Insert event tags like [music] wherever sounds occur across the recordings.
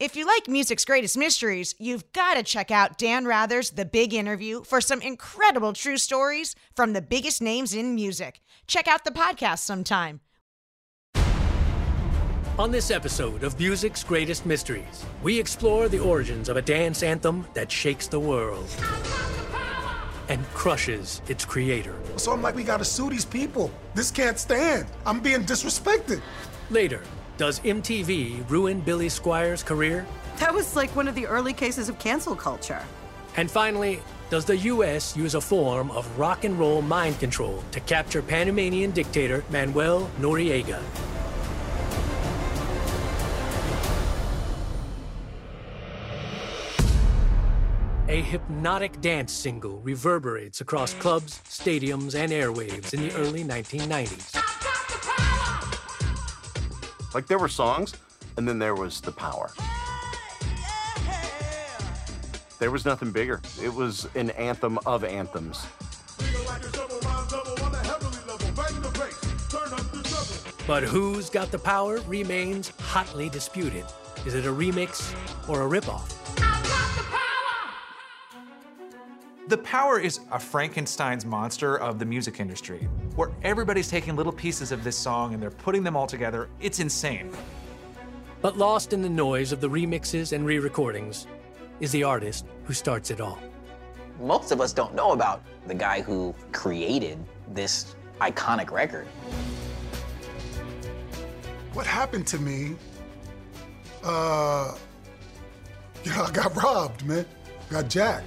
If you like music's greatest mysteries, you've got to check out Dan Rather's The Big Interview for some incredible true stories from the biggest names in music. Check out the podcast sometime. On this episode of Music's Greatest Mysteries, we explore the origins of a dance anthem that shakes the world and crushes its creator. So I'm like, we gotta sue these people. This can't stand. I'm being disrespected. Later, does MTV ruin Billy Squier's career? That was like one of the early cases of cancel culture. And finally, does the US use a form of rock and roll mind control to capture Panamanian dictator Manuel Noriega? A hypnotic dance single reverberates across clubs, stadiums, and airwaves in the early 1990s. Like there were songs, and then there was the power. There was nothing bigger. It was an anthem of anthems. But who's got the power remains hotly disputed. Is it a remix or a ripoff? The Power is a Frankenstein's monster of the music industry, where everybody's taking little pieces of this song and they're putting them all together. It's insane. But lost in the noise of the remixes and re recordings is the artist who starts it all. Most of us don't know about the guy who created this iconic record. What happened to me? Uh, [laughs] you know, I got robbed, man. Got jacked.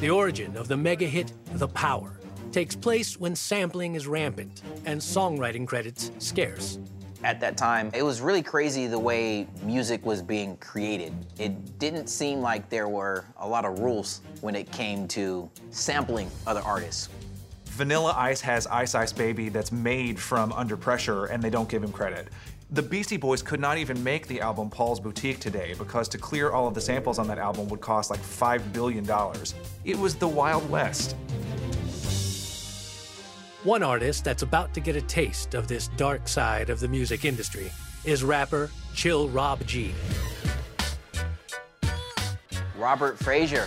The origin of the mega hit The Power takes place when sampling is rampant and songwriting credits scarce. At that time, it was really crazy the way music was being created. It didn't seem like there were a lot of rules when it came to sampling other artists. Vanilla Ice has Ice Ice Baby that's made from Under Pressure, and they don't give him credit. The Beastie Boys could not even make the album Paul's Boutique today because to clear all of the samples on that album would cost like $5 billion. It was the Wild West. One artist that's about to get a taste of this dark side of the music industry is rapper Chill Rob G. Robert Frazier,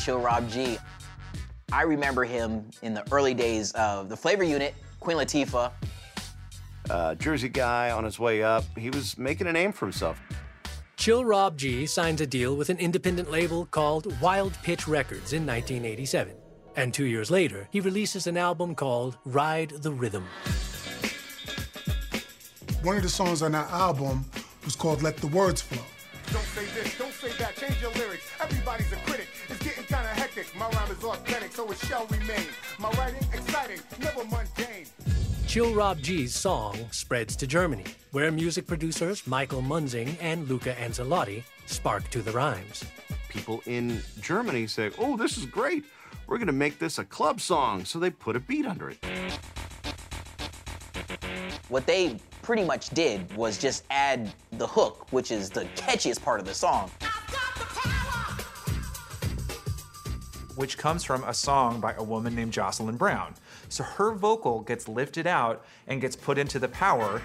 Chill Rob G. I remember him in the early days of the Flavor Unit, Queen Latifah. Uh, Jersey guy on his way up, he was making a name for himself. Chill Rob G signs a deal with an independent label called Wild Pitch Records in 1987. And two years later, he releases an album called Ride the Rhythm. One of the songs on that album was called Let the Words Flow. Don't say this, don't say that, change your lyrics. Everybody's a critic. It's getting kinda hectic. My rhyme is authentic, so it shall remain. My writing exciting, never mundane. Chill Rob G's song spreads to Germany, where music producers Michael Munzing and Luca Anzilotti spark to the rhymes. People in Germany say, oh, this is great. We're gonna make this a club song. So they put a beat under it. What they pretty much did was just add the hook, which is the catchiest part of the song. which comes from a song by a woman named Jocelyn Brown. So her vocal gets lifted out and gets put into the power.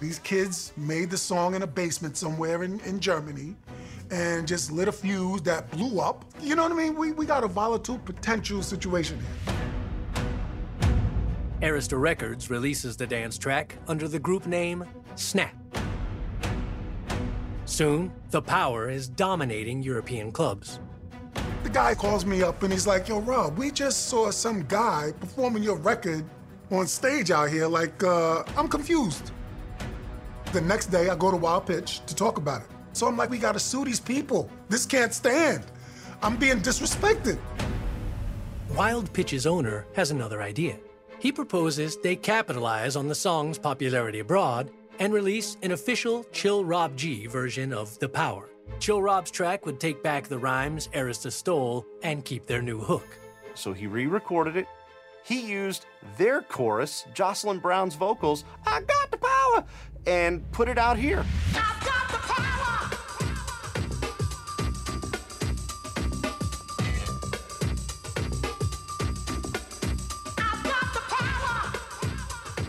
These kids made the song in a basement somewhere in, in Germany and just lit a fuse that blew up. You know what I mean? We, we got a volatile potential situation here. Arista Records releases the dance track under the group name Snap. Soon, the power is dominating European clubs. The guy calls me up and he's like, Yo, Rob, we just saw some guy performing your record on stage out here. Like, uh, I'm confused. The next day, I go to Wild Pitch to talk about it. So I'm like, we gotta sue these people. This can't stand. I'm being disrespected. Wild Pitch's owner has another idea. He proposes they capitalize on the song's popularity abroad and release an official Chill Rob G version of The Power. Chill Rob's track would take back the rhymes Arista stole and keep their new hook. So he re recorded it. He used their chorus, Jocelyn Brown's vocals, I got the power, and put it out here.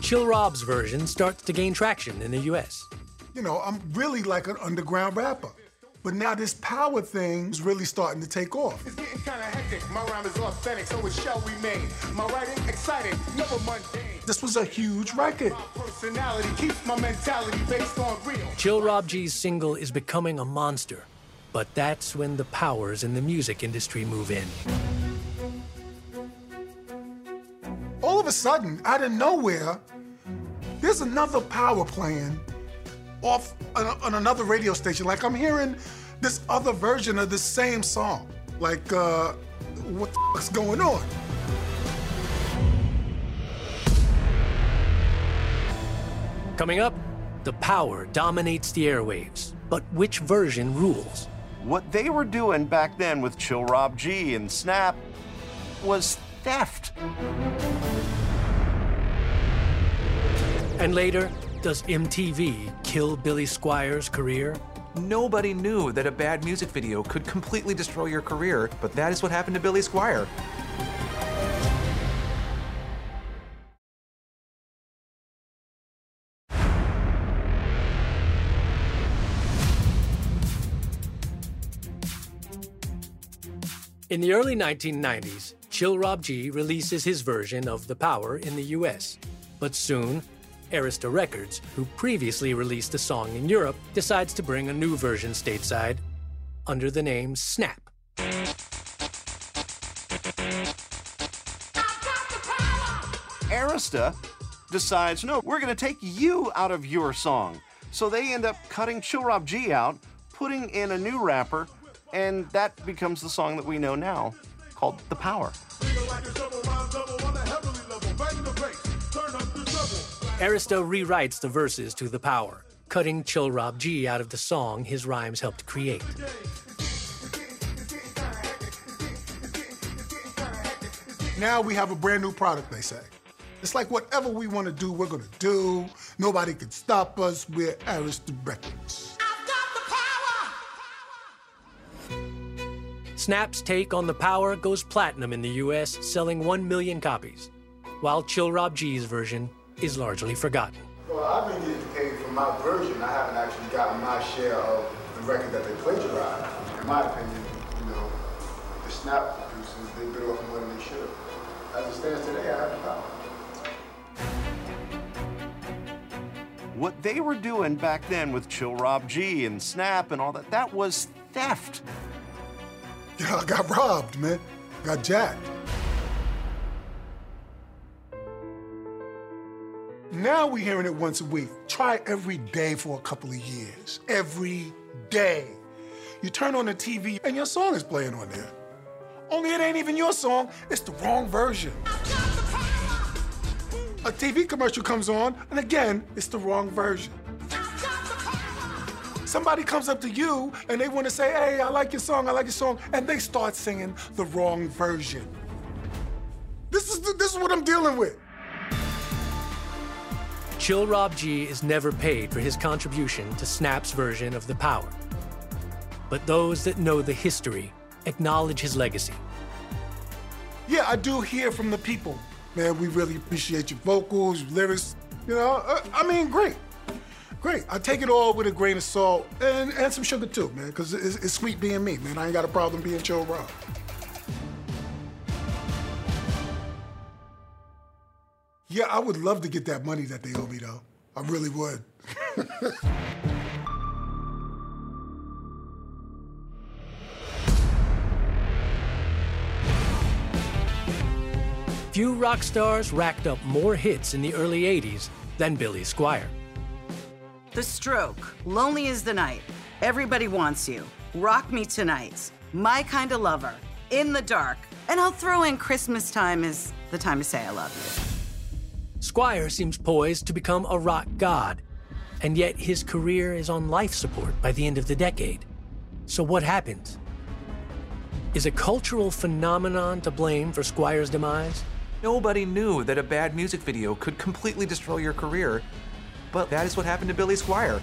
Chill Rob's version starts to gain traction in the US. You know, I'm really like an underground rapper. But now this power thing is really starting to take off. It's getting kinda hectic. My rhyme is authentic, so it shall remain. My writing exciting, never mundane. This was a huge record. My personality keeps my mentality based on real. Chill Rob G's single is becoming a monster. But that's when the powers in the music industry move in. All of a sudden, out of nowhere, there's another power playing off on, on another radio station. Like I'm hearing this other version of the same song. Like, uh, what the fuck's going on? Coming up, the power dominates the airwaves. But which version rules? What they were doing back then with Chill Rob G and Snap was theft. And later, does MTV kill Billy Squier's career? Nobody knew that a bad music video could completely destroy your career, but that is what happened to Billy Squier. In the early 1990s, Chill Rob G releases his version of The Power in the US. But soon, Arista Records, who previously released the song in Europe, decides to bring a new version stateside under the name Snap. Arista decides, no, we're going to take you out of your song. So they end up cutting Chill Rob G out, putting in a new rapper, and that becomes the song that we know now called The Power. Arista rewrites the verses to The Power, cutting Chill Rob G out of the song his rhymes helped create. Now we have a brand new product, they say. It's like whatever we want to do, we're going to do. Nobody can stop us. We're Arista Records. Snap's take on the power goes platinum in the US, selling 1 million copies, while Chill Rob G's version is largely forgotten. Well, I've been getting paid for my version. I haven't actually gotten my share of the record that they plagiarized. In my opinion, you know, the Snap producers, they bit off more than they should have. As it stands today, I have the power. What they were doing back then with Chill Rob G and Snap and all that, that was theft. Yeah, I got robbed, man. Got jacked. Now we're hearing it once a week. Try every day for a couple of years. Every day. You turn on the TV and your song is playing on there. Only it ain't even your song, it's the wrong version. A TV commercial comes on, and again, it's the wrong version. Somebody comes up to you and they want to say, hey, I like your song, I like your song, and they start singing the wrong version. This is, the, this is what I'm dealing with. Chill Rob G is never paid for his contribution to Snap's version of The Power. But those that know the history acknowledge his legacy. Yeah, I do hear from the people. Man, we really appreciate your vocals, your lyrics. You know, uh, I mean, great. Great. I take it all with a grain of salt and, and some sugar too, man, because it's, it's sweet being me, man. I ain't got a problem being Chill Rob. Yeah, I would love to get that money that they owe me, though. I really would. [laughs] Few rock stars racked up more hits in the early 80s than Billy Squier. The Stroke, Lonely is the Night, Everybody Wants You, Rock Me Tonight, My Kind of Lover, In the Dark, and I'll throw in Christmas Time is the time to say I love you. Squier seems poised to become a rock god, and yet his career is on life support by the end of the decade. So what happens? Is a cultural phenomenon to blame for Squier's demise? Nobody knew that a bad music video could completely destroy your career, but that is what happened to Billy Squier.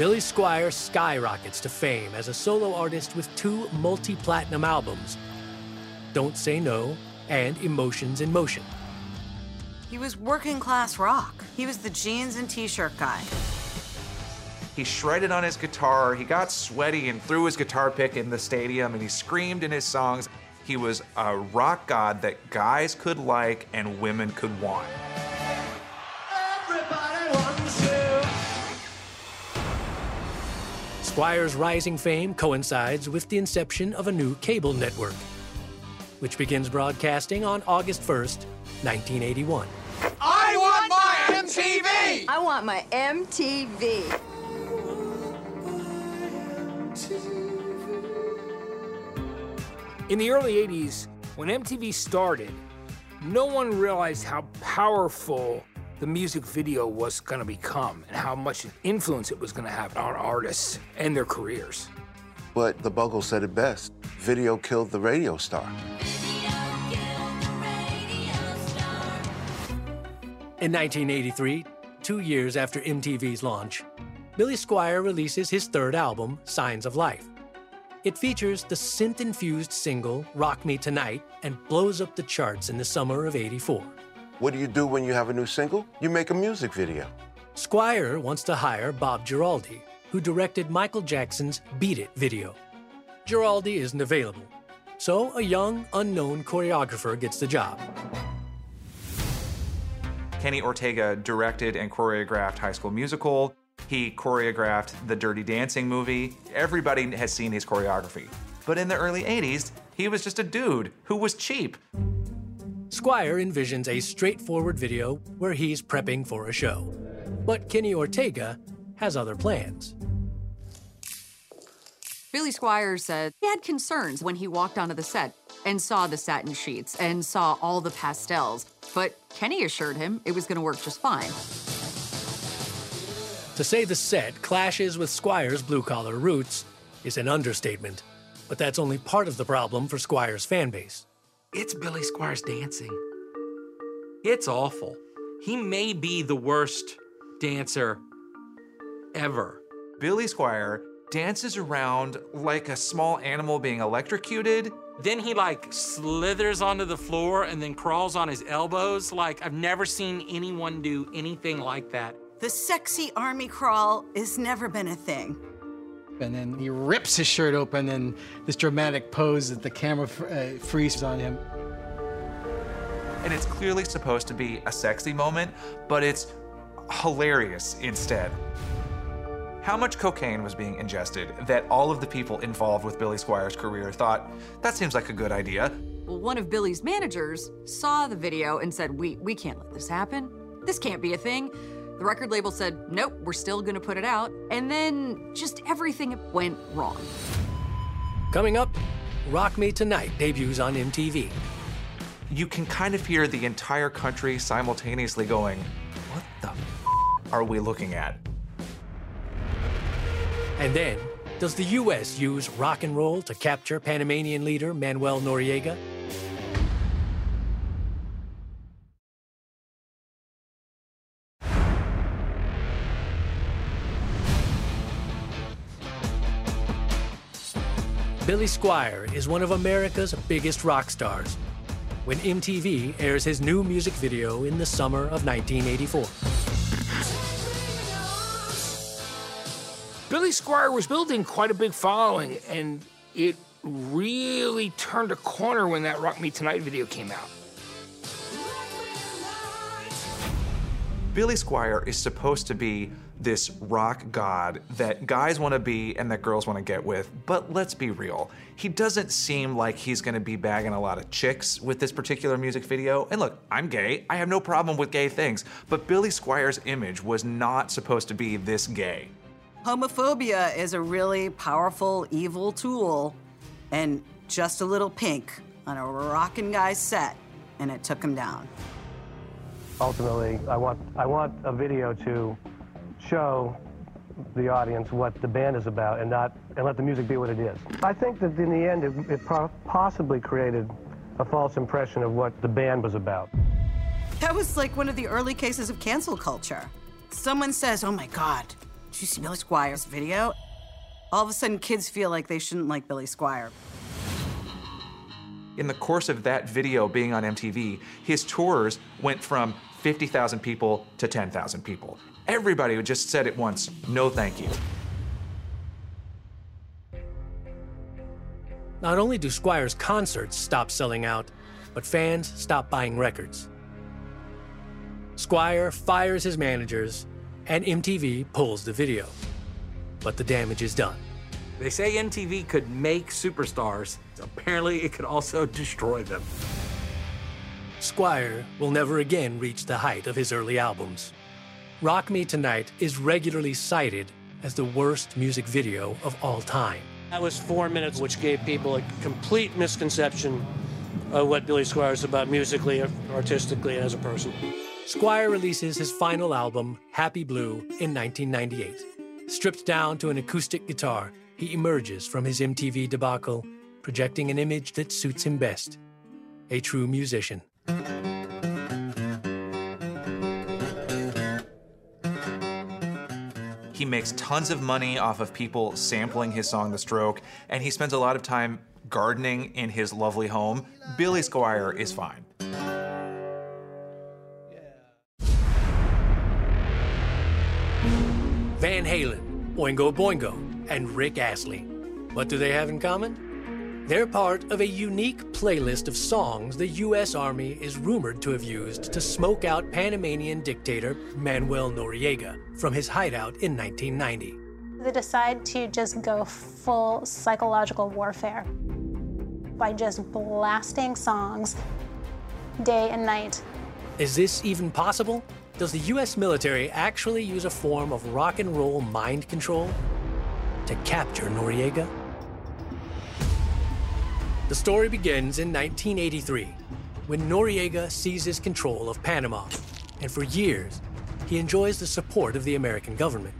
Billy Squier skyrockets to fame as a solo artist with two multi platinum albums Don't Say No and Emotions in Motion. He was working class rock. He was the jeans and t shirt guy. He shredded on his guitar, he got sweaty and threw his guitar pick in the stadium, and he screamed in his songs. He was a rock god that guys could like and women could want. Squier's rising fame coincides with the inception of a new cable network, which begins broadcasting on August 1st, 1981. I want my MTV! I want my MTV. In the early 80s, when MTV started, no one realized how powerful the music video was going to become and how much influence it was going to have on artists and their careers. But the Buggles said it best video killed the radio star. In 1983, two years after MTV's launch, Billy Squier releases his third album, Signs of Life. It features the synth infused single Rock Me Tonight and blows up the charts in the summer of 84. What do you do when you have a new single? You make a music video. Squier wants to hire Bob Giraldi, who directed Michael Jackson's Beat It video. Giraldi isn't available, so a young, unknown choreographer gets the job. Kenny Ortega directed and choreographed High School Musical. He choreographed the Dirty Dancing movie. Everybody has seen his choreography. But in the early 80s, he was just a dude who was cheap. Squier envisions a straightforward video where he's prepping for a show. But Kenny Ortega has other plans. Billy Squier said he had concerns when he walked onto the set and saw the satin sheets and saw all the pastels, but Kenny assured him it was going to work just fine. To say the set clashes with Squier's blue collar roots is an understatement, but that's only part of the problem for Squier's fan base. It's Billy Squiers dancing. It's awful. He may be the worst dancer ever. Billy Squier dances around like a small animal being electrocuted. Then he like slithers onto the floor and then crawls on his elbows. Like, I've never seen anyone do anything like that. The sexy army crawl has never been a thing. And then he rips his shirt open in this dramatic pose that the camera uh, freezes on him. And it's clearly supposed to be a sexy moment, but it's hilarious instead. How much cocaine was being ingested that all of the people involved with Billy Squier's career thought, that seems like a good idea? Well, one of Billy's managers saw the video and said, we, we can't let this happen. This can't be a thing. The record label said, nope, we're still gonna put it out. And then just everything went wrong. Coming up, Rock Me Tonight debuts on MTV. You can kind of hear the entire country simultaneously going, what the f- are we looking at? And then, does the US use rock and roll to capture Panamanian leader Manuel Noriega? Billy Squier is one of America's biggest rock stars. When MTV airs his new music video in the summer of 1984. Billy Squier was building quite a big following, and it really turned a corner when that Rock Me Tonight video came out. Billy Squier is supposed to be this rock god that guys want to be and that girls want to get with, but let's be real. He doesn't seem like he's going to be bagging a lot of chicks with this particular music video. And look, I'm gay. I have no problem with gay things, but Billy Squier's image was not supposed to be this gay. Homophobia is a really powerful, evil tool, and just a little pink on a rockin' guy's set, and it took him down. Ultimately, I want I want a video to show the audience what the band is about, and not and let the music be what it is. I think that in the end, it, it possibly created a false impression of what the band was about. That was like one of the early cases of cancel culture. Someone says, "Oh my God." Did you see Billy Squier's video? All of a sudden, kids feel like they shouldn't like Billy Squier. In the course of that video being on MTV, his tours went from 50,000 people to 10,000 people. Everybody would just said at once, no thank you. Not only do Squier's concerts stop selling out, but fans stop buying records. Squier fires his managers, and MTV pulls the video. But the damage is done. They say MTV could make superstars. Apparently, it could also destroy them. Squier will never again reach the height of his early albums. Rock Me Tonight is regularly cited as the worst music video of all time. That was four minutes, which gave people a complete misconception of what Billy Squier is about musically, artistically, and as a person. Squier releases his final album, Happy Blue, in 1998. Stripped down to an acoustic guitar, he emerges from his MTV debacle, projecting an image that suits him best a true musician. He makes tons of money off of people sampling his song The Stroke, and he spends a lot of time gardening in his lovely home. Billy Squier is fine. Van Halen, Oingo Boingo, and Rick Astley. What do they have in common? They're part of a unique playlist of songs the U.S. Army is rumored to have used to smoke out Panamanian dictator Manuel Noriega from his hideout in 1990. They decide to just go full psychological warfare by just blasting songs day and night. Is this even possible? Does the US military actually use a form of rock and roll mind control to capture Noriega? The story begins in 1983 when Noriega seizes control of Panama, and for years, he enjoys the support of the American government.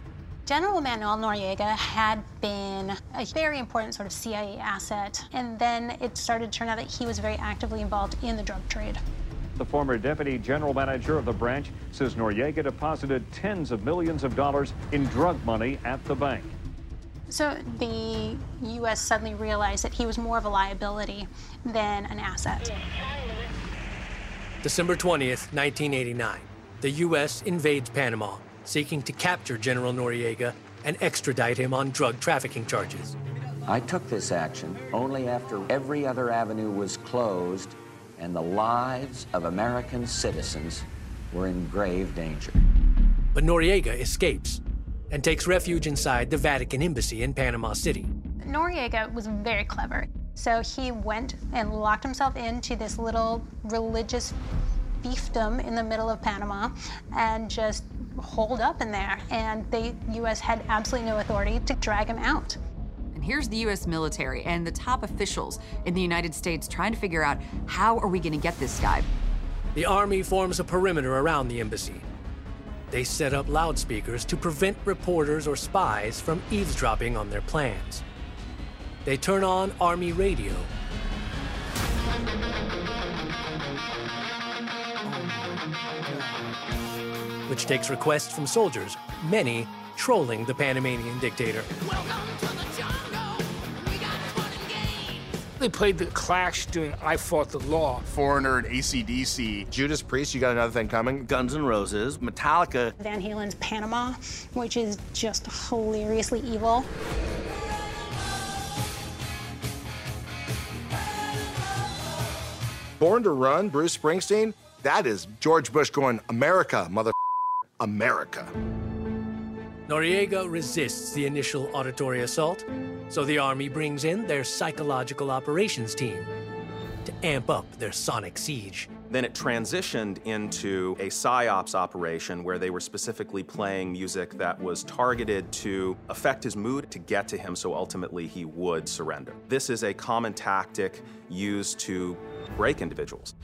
General Manuel Noriega had been a very important sort of CIA asset, and then it started to turn out that he was very actively involved in the drug trade. The former deputy general manager of the branch says Noriega deposited tens of millions of dollars in drug money at the bank. So the U.S. suddenly realized that he was more of a liability than an asset. December 20th, 1989, the U.S. invades Panama, seeking to capture General Noriega and extradite him on drug trafficking charges. I took this action only after every other avenue was closed and the lives of American citizens were in grave danger. But Noriega escapes and takes refuge inside the Vatican Embassy in Panama City. Noriega was very clever. So he went and locked himself into this little religious fiefdom in the middle of Panama and just holed up in there. And the U.S. had absolutely no authority to drag him out. And here's the US military and the top officials in the United States trying to figure out how are we going to get this guy? The Army forms a perimeter around the embassy. They set up loudspeakers to prevent reporters or spies from eavesdropping on their plans. They turn on Army radio. Which takes requests from soldiers, many trolling the Panamanian dictator. They played the Clash doing I Fought the Law. Foreigner and ACDC. Judas Priest, you got another thing coming. Guns N' Roses. Metallica. Van Halen's Panama, which is just hilariously evil. Born to Run, Bruce Springsteen. That is George Bush going, America, mother America. Noriega resists the initial auditory assault, so the Army brings in their psychological operations team to amp up their sonic siege. Then it transitioned into a PSYOPS operation where they were specifically playing music that was targeted to affect his mood to get to him so ultimately he would surrender. This is a common tactic used to break individuals.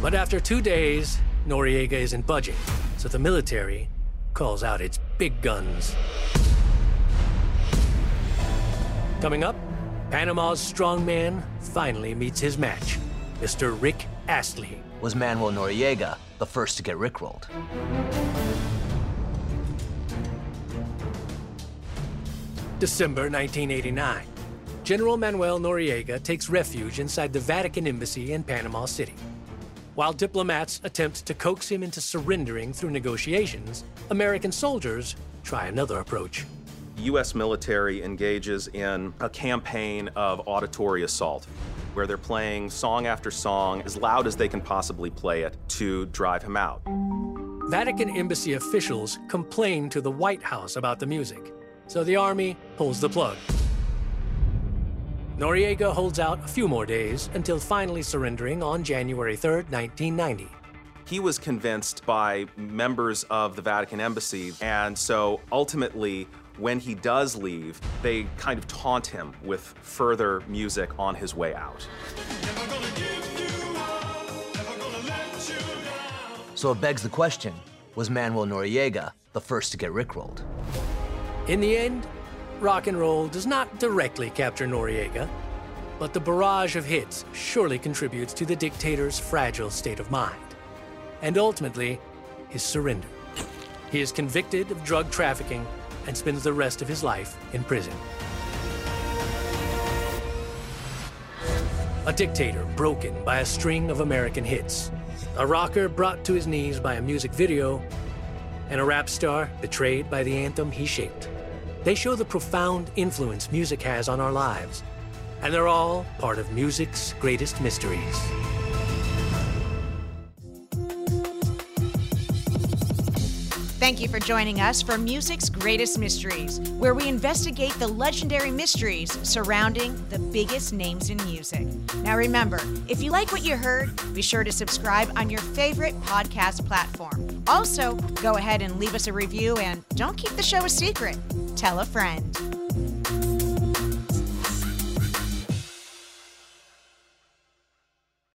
But after two days, Noriega isn't budging, so the military calls out its big guns. Coming up, Panama's strongman finally meets his match, Mr. Rick Astley. Was Manuel Noriega the first to get rickrolled? December 1989. General Manuel Noriega takes refuge inside the Vatican Embassy in Panama City. While diplomats attempt to coax him into surrendering through negotiations, American soldiers try another approach. The U.S. military engages in a campaign of auditory assault, where they're playing song after song as loud as they can possibly play it to drive him out. Vatican embassy officials complain to the White House about the music, so the army pulls the plug. Noriega holds out a few more days until finally surrendering on January 3, 1990. He was convinced by members of the Vatican embassy, and so ultimately, when he does leave, they kind of taunt him with further music on his way out. So it begs the question was Manuel Noriega the first to get rickrolled? In the end, rock and roll does not directly capture Noriega, but the barrage of hits surely contributes to the dictator's fragile state of mind, and ultimately, his surrender. He is convicted of drug trafficking and spends the rest of his life in prison. A dictator broken by a string of American hits, a rocker brought to his knees by a music video, and a rap star betrayed by the anthem he shaped. They show the profound influence music has on our lives, and they're all part of music's greatest mysteries. Thank you for joining us for Music's Greatest Mysteries, where we investigate the legendary mysteries surrounding the biggest names in music. Now, remember, if you like what you heard, be sure to subscribe on your favorite podcast platform. Also, go ahead and leave us a review and don't keep the show a secret. Tell a friend.